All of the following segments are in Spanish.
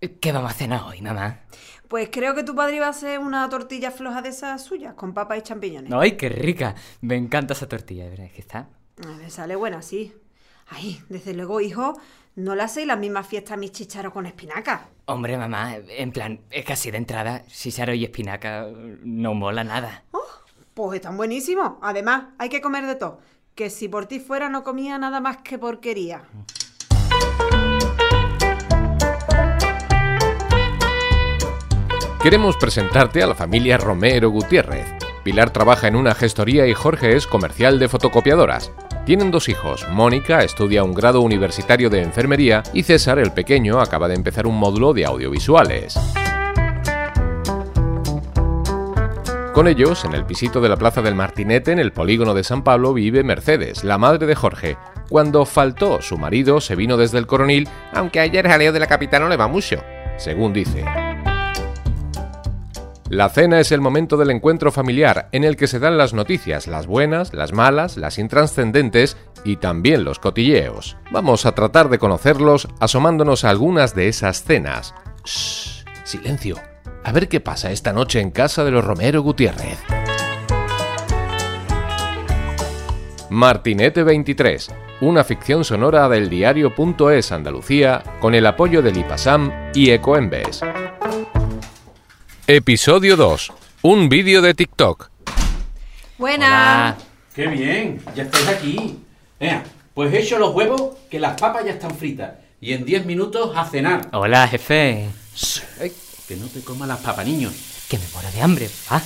¿Qué vamos a cenar hoy, mamá? Pues creo que tu padre iba a hacer una tortilla floja de esas suyas, con papas y champiñones. ¡Ay, qué rica! Me encanta esa tortilla, ¿verdad? Es que está. Ver, sale buena, sí. Ay, desde luego, hijo, no le hacéis las mismas fiestas a mis chicharos con espinaca. Hombre, mamá, en plan, es que así de entrada, chicharo y espinaca no mola nada. Oh, pues están buenísimos. Además, hay que comer de todo. Que si por ti fuera no comía nada más que porquería. Queremos presentarte a la familia Romero Gutiérrez. Pilar trabaja en una gestoría y Jorge es comercial de fotocopiadoras. Tienen dos hijos. Mónica estudia un grado universitario de enfermería y César, el pequeño, acaba de empezar un módulo de audiovisuales. Con ellos, en el pisito de la Plaza del Martinete, en el polígono de San Pablo, vive Mercedes, la madre de Jorge. Cuando faltó su marido, se vino desde el coronil, aunque ayer jaleo de la capital no le va mucho, según dice. La cena es el momento del encuentro familiar en el que se dan las noticias, las buenas, las malas, las intranscendentes y también los cotilleos. Vamos a tratar de conocerlos asomándonos a algunas de esas cenas. Shh, silencio. A ver qué pasa esta noche en casa de los Romero Gutiérrez. Martinete 23, una ficción sonora del diario.es Andalucía con el apoyo del IPASAM y Ecoembes. Episodio 2. Un vídeo de TikTok. Buena. ¡Qué bien! Ya estáis aquí. Venga, pues he hecho los huevos que las papas ya están fritas. Y en 10 minutos a cenar. Hola, jefe. Ay, que no te comas las papas, niño. Que me muero de hambre, ah.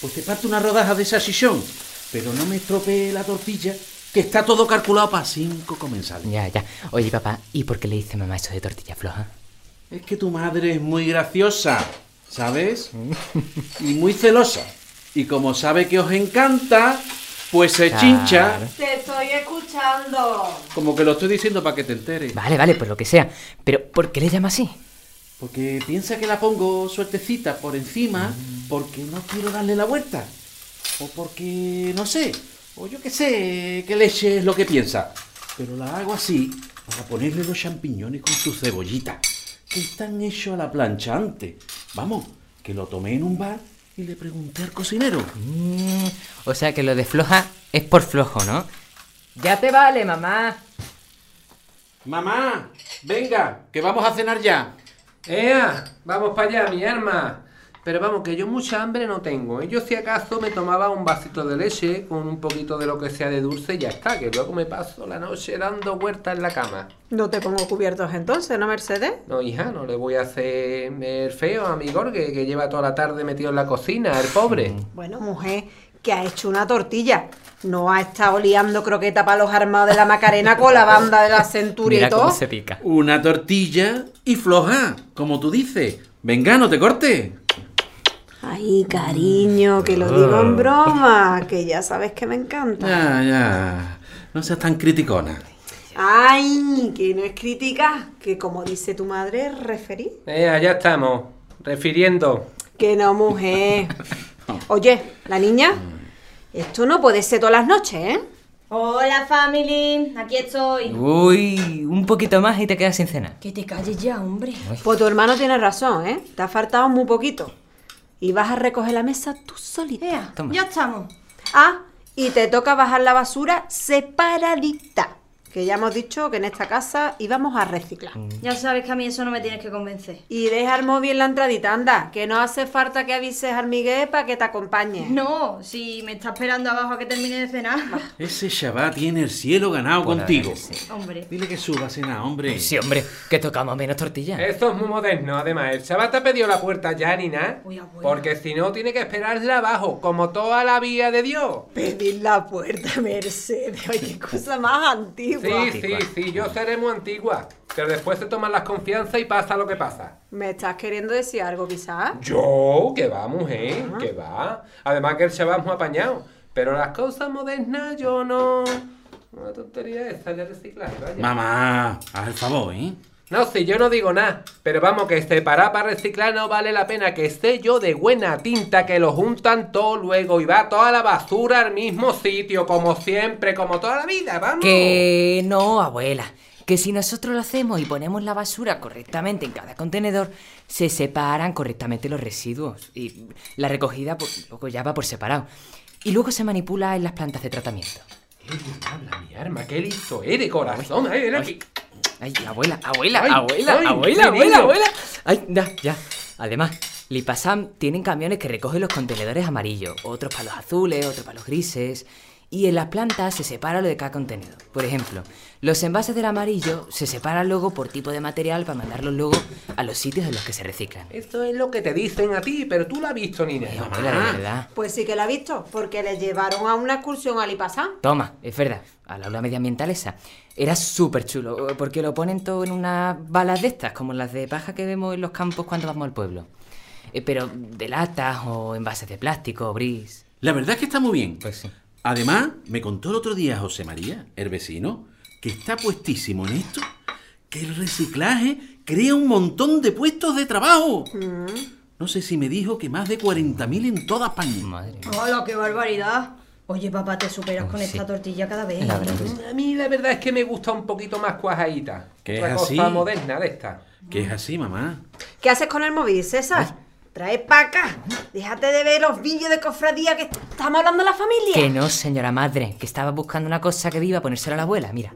Pues te parto una rodaja de salchichón. Pero no me estropee la tortilla, que está todo calculado para cinco comensales. Ya, ya. Oye, papá, ¿y por qué le dice mamá eso de tortilla floja? Es que tu madre es muy graciosa, ¿sabes? y muy celosa. Y como sabe que os encanta, pues se Claro. chincha. Te estoy escuchando. Como que lo estoy diciendo para que te enteres. Vale, vale, pues lo que sea. Pero, ¿por qué le llama así? Porque piensa que la pongo suertecita por encima porque no quiero darle la vuelta. O porque, no sé, o yo qué sé, qué leche es lo que piensa. Pero la hago así para ponerle los champiñones con su cebollita, que están hechos a la plancha antes. Vamos, que lo tomé en un bar y le pregunté al cocinero. Mm, o sea que lo de floja es por flojo, ¿no? Ya te vale, mamá. Mamá, venga, que vamos a cenar ya. ¡Ea! Vamos para allá, mi arma. Pero vamos, que yo mucha hambre no tengo. ¿eh? Yo si acaso me tomaba un vasito de leche con un poquito de lo que sea de dulce y ya está, que luego me paso la noche dando vueltas en la cama. No te pongo cubiertos entonces, ¿no, Mercedes? No, hija, no le voy a hacer el feo a mi Gorge, que lleva toda la tarde metido en la cocina, el pobre. Bueno, mujer, que ha hecho una tortilla. No ha estado liando croqueta para los armados de la Macarena con la banda de la Centuria Mira y todo. cómo se pica. Una tortilla y floja, como tú dices. Venga, no te cortes. Ay, cariño, que lo digo en broma, que ya sabes que me encanta. Ya, ya. No seas tan criticona. Ay, que no es crítica, que como dice tu madre, referir. Ea, ya estamos. Refiriendo. Que no, mujer. Oye, la niña, esto no puede ser todas las noches, ¿eh? Hola family, aquí estoy. Uy, un poquito más y te quedas sin cena. Que te calles ya, hombre. Pues tu hermano tiene razón, ¿eh? Te ha faltado muy poquito. Y vas a recoger la mesa tú solita. Ea, Toma. ya estamos. Ah, y te toca bajar la basura separadita. Que ya hemos dicho que en esta casa íbamos a reciclar. Ya sabes que a mí eso no me tienes que convencer. Y deja el móvil en la entradita, anda, que no hace falta que avises al Miguel para que te acompañe. No, si me está esperando abajo a que termine de cenar. Ese chaval tiene el cielo ganado contigo. sí. Hombre. Dile que suba a cenar, hombre. Sí, hombre, que tocamos menos tortilla. Esto es muy moderno, además. El chaval te ha pedido la puerta ya ni nada. Uy. Porque si no, tiene que esperarla abajo, como toda la vía de Dios. Pedir la puerta, Mercedes. Oye, cosa más antigua. Sí, sí, sí, yo seré muy antigua. Pero después se toman las confianzas y pasa lo que pasa. ¿Me estás queriendo decir algo, quizás? Yo, que va, mujer, que va. Además que el chaval es muy apañado. Pero las cosas modernas yo no... Una tontería esa de reciclar, vaya. Mamá, haz el favor, ¿eh? No, si yo no digo nada, pero vamos, que separar para reciclar no vale la pena, que esté yo de buena tinta, que lo juntan todo luego y va toda la basura al mismo sitio, como siempre, como toda la vida, vamos. Que no, abuela. que si nosotros lo hacemos y ponemos la basura correctamente en cada contenedor, se separan correctamente los residuos y la recogida pues, luego ya va por separado. Y luego se manipula en las plantas de tratamiento. ¡Qué habla mi arma! ¡Qué listo eres, corazón! ¡Ay! Ay, abuela, abuela, Ay, abuela, ay, abuela, abuela, abuela. Ay, ya, ya. Además, Lipasam tienen camiones que recogen los contenedores amarillos, otros para los azules, otros para los grises. Y en las plantas se separa lo de cada contenedor. Por ejemplo, los envases del amarillo se separan luego por tipo de material para mandarlos luego a los sitios en los que se reciclan. Esto es lo que te dicen a ti, pero tú lo has visto, Nina. Ay, abuela, de verdad. Pues sí que la ha visto, porque le llevaron a una excursión a Lipasán. Toma, es verdad, al aula medioambiental esa. Era súper chulo, porque lo ponen todo en unas balas de estas, como las de paja que vemos en los campos cuando vamos al pueblo. Eh, pero de latas o envases de plástico o bris. La verdad es que está muy bien. Pues sí. Además, me contó el otro día José María, el vecino, que está puestísimo en esto, que el reciclaje crea un montón de puestos de trabajo. No sé si me dijo que más de 40.000 en toda España. Madre mía. ¡Hola, qué barbaridad! Oye, papá, te superas con Sí. esta tortilla cada vez. La verdad. A mí la verdad es que me gusta un poquito más cuajadita. ¿Que Otra es cosa así? moderna de esta. Que es así, mamá. ¿Qué haces con el móvil, César? Trae para acá. Déjate de ver los vídeos de cofradía que estamos hablando de la familia. Que no, señora madre, que estaba buscando una cosa que viva a ponérsela a la abuela, mira.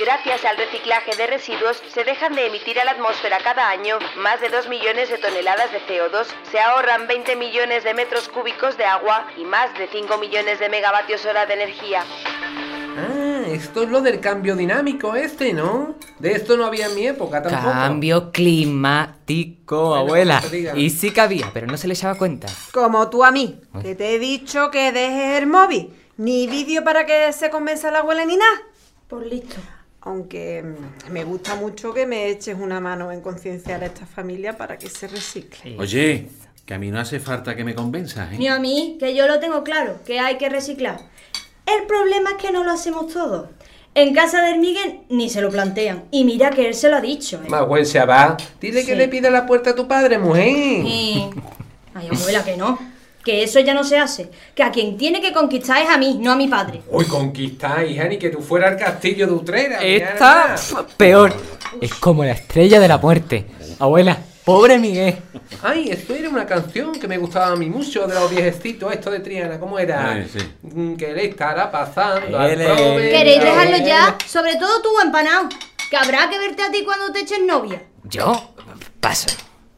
Gracias al reciclaje de residuos se dejan de emitir a la atmósfera cada año más de 2 millones de toneladas de CO2, se ahorran 20 millones de metros cúbicos de agua y más de 5 millones de megavatios hora de energía. Ah, esto es lo del cambio dinámico este, ¿no? De esto no había en mi época tampoco. Cambio climático, Bueno, abuela. digas. Y sí que había, pero no se le echaba cuenta. Como tú a mí, que te he dicho que dejes el móvil. Ni vídeo para que se convenza la abuela ni nada. Por listo. Aunque mm, me gusta mucho que me eches una mano en concienciar a esta familia para que se recicle. Oye, que a mí no hace falta que me convenzas, ¿eh? Ni a mí, que yo lo tengo claro, que hay que reciclar. El problema es que no lo hacemos todos. En casa del Miguel ni se lo plantean. Y mira que él se lo ha dicho. ¿eh? Más buen se va. Dile que le pida la puerta a tu padre, mujer. Y... Ay, abuela, que no. Que eso ya no se hace. Que a quien tiene que conquistar es a mí, no a mi padre. Uy, conquistar, hija, ni que tú fueras al castillo de Utrera. Esta, peor. Es como la estrella de la muerte. Abuela, pobre Miguel. Ay, esto era una canción que me gustaba a mí mucho de los viejecitos, esto de Triana, ¿cómo era? Sí. Mm, Que le estará pasando al prove- ¿Queréis dejarlo ya? Sobre todo tú, empanado. Que habrá que verte a ti cuando te eches novia. ¿Yo? Paso.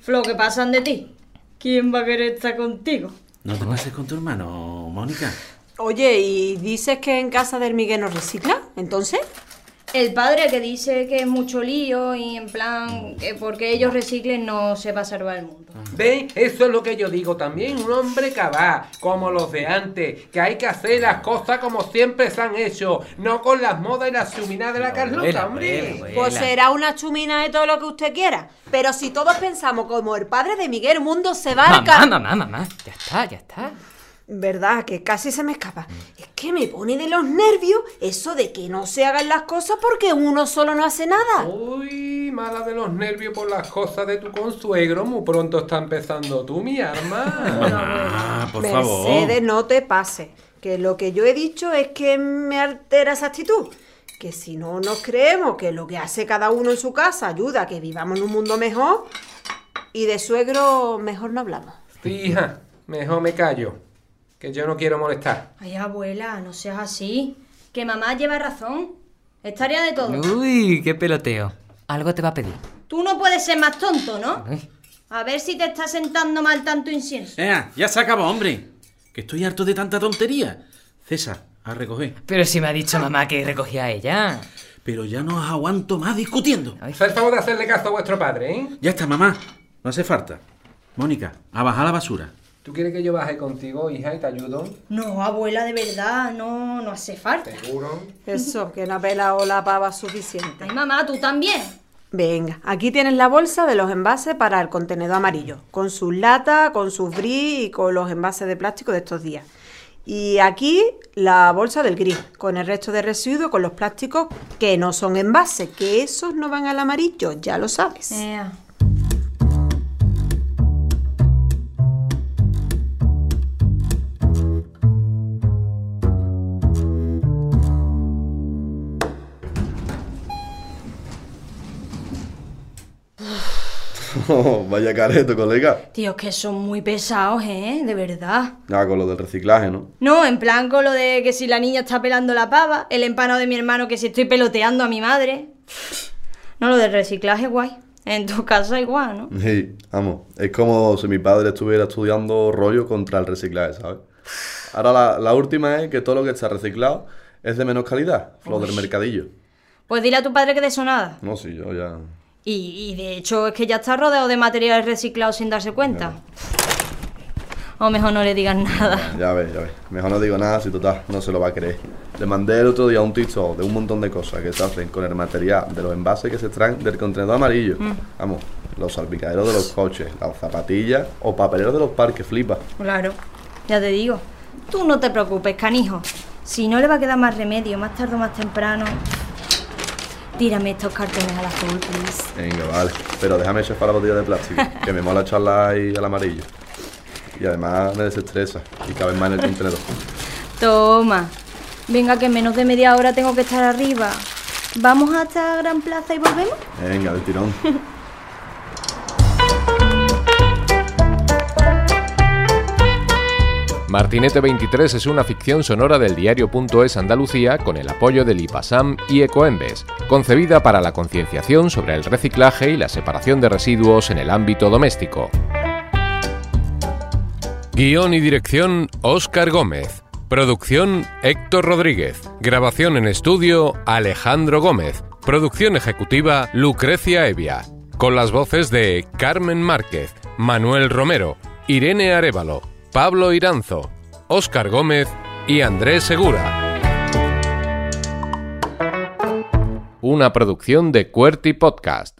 Flo, que pasan de ti. ¿Quién va a querer estar contigo? No te pases con tu hermano, Mónica. Oye, ¿y dices que en casa del Miguel no recicla? ¿Entonces? El padre que dice que es mucho lío y en plan que porque ellos reciclen no se va a salvar el mundo. ¿Ven? Eso es lo que yo digo también, un hombre cabá, como los de antes, que hay que hacer las cosas como siempre se han hecho, no con las modas y las chuminadas de la Carlota, hombre. Pues será una chumina de todo lo que usted quiera. Pero si todos pensamos como el padre de Miguel, el mundo se va al Mamá, mamá, mamá. Ya está, ya está. Verdad, que casi se me escapa. Es que me pone de los nervios eso de que no se hagan las cosas porque uno solo no hace nada. Uy, mala de los nervios por las cosas de tu consuegro, muy pronto está empezando tú, mi arma. Ah, por favor. Mercedes, no te pases. Que lo que yo he dicho es que me altera esa actitud. Que si no nos creemos que lo que hace cada uno en su casa ayuda a que vivamos en un mundo mejor, y de suegro mejor no hablamos. Fija, mejor me callo, que yo no quiero molestar. Ay, abuela, no seas así. Que mamá lleva razón. Estaría de todo. Uy, qué peloteo. Algo te va a pedir. Tú no puedes ser más tonto, ¿no? Ay. A ver si te está sentando mal tanto incienso. Ea, ya se acabó, hombre. Que estoy harto de tanta tontería. César, a recoger. Pero si me ha dicho mamá que recogía a ella. Pero ya no os aguanto más discutiendo. Favor de hacerle caso a vuestro padre, ¿eh? Ya está, mamá. No hace falta. Mónica, a bajar la basura. ¿Tú quieres que yo baje contigo, hija, y te ayudo? No, abuela, de verdad, no, no hace falta. Seguro. Eso, que no ha pelado la pava suficiente. Ay, mamá, tú también. Venga, aquí tienes la bolsa de los envases para el contenedor amarillo, con sus latas, con sus bris y con los envases de plástico de estos días. Y aquí la bolsa del gris, con el resto de residuos, con los plásticos que no son envases, que esos no van al amarillo, ya lo sabes. Ea. Vaya careto, colega. Tío, que son muy pesados, ¿eh? De verdad. Ah, con lo del reciclaje, ¿no? No, en plan con lo de que si la niña está pelando la pava, el empano de mi hermano que si estoy peloteando a mi madre. No, lo del reciclaje, guay. En tu casa igual, ¿no? Sí, vamos. Es como si mi padre estuviera estudiando rollo contra el reciclaje, ¿sabes? Ahora la, la última es que todo lo que está reciclado es de menos calidad, lo del mercadillo. Pues dile a tu padre que de eso nada. No, sí, yo ya... Y, y de hecho es que ya está rodeado de materiales reciclados sin darse cuenta. O mejor no le digas nada. Ya ves, ya ves. Mejor no digo nada si total no se lo va a creer. Le mandé el otro día un TikTok de un montón de cosas que se hacen con el material de los envases que se extraen del contenedor amarillo. Vamos, los salpicaderos de los coches, las zapatillas o papeleros de los parques, flipa. Claro, ya te digo. Tú no te preocupes, canijo. Si no le va a quedar más remedio, más tarde o más temprano. Tírame estos cartones al azul, please. Venga, vale. Pero déjame chafar la botella de plástico, que me mola echarla ahí al amarillo. Y además me desestresa y cabe más en el contenedor. Toma. Venga, que en menos de media hora tengo que estar arriba. ¿Vamos hasta Gran Plaza y volvemos? Venga, del tirón. Martinete 23 es una ficción sonora del diario.es Andalucía con el apoyo del IPASAM y Ecoembes, concebida para la concienciación sobre el reciclaje y la separación de residuos en el ámbito doméstico. Guión y dirección Óscar Gómez. Producción Héctor Rodríguez. Grabación en estudio Alejandro Gómez. Producción ejecutiva Lucrecia Evia. Con las voces de Carmen Márquez, Manuel Romero, Irene Arevalo, Pablo Iranzo, Óscar Gómez y Andrés Segura. Una producción de Cuerty Podcast.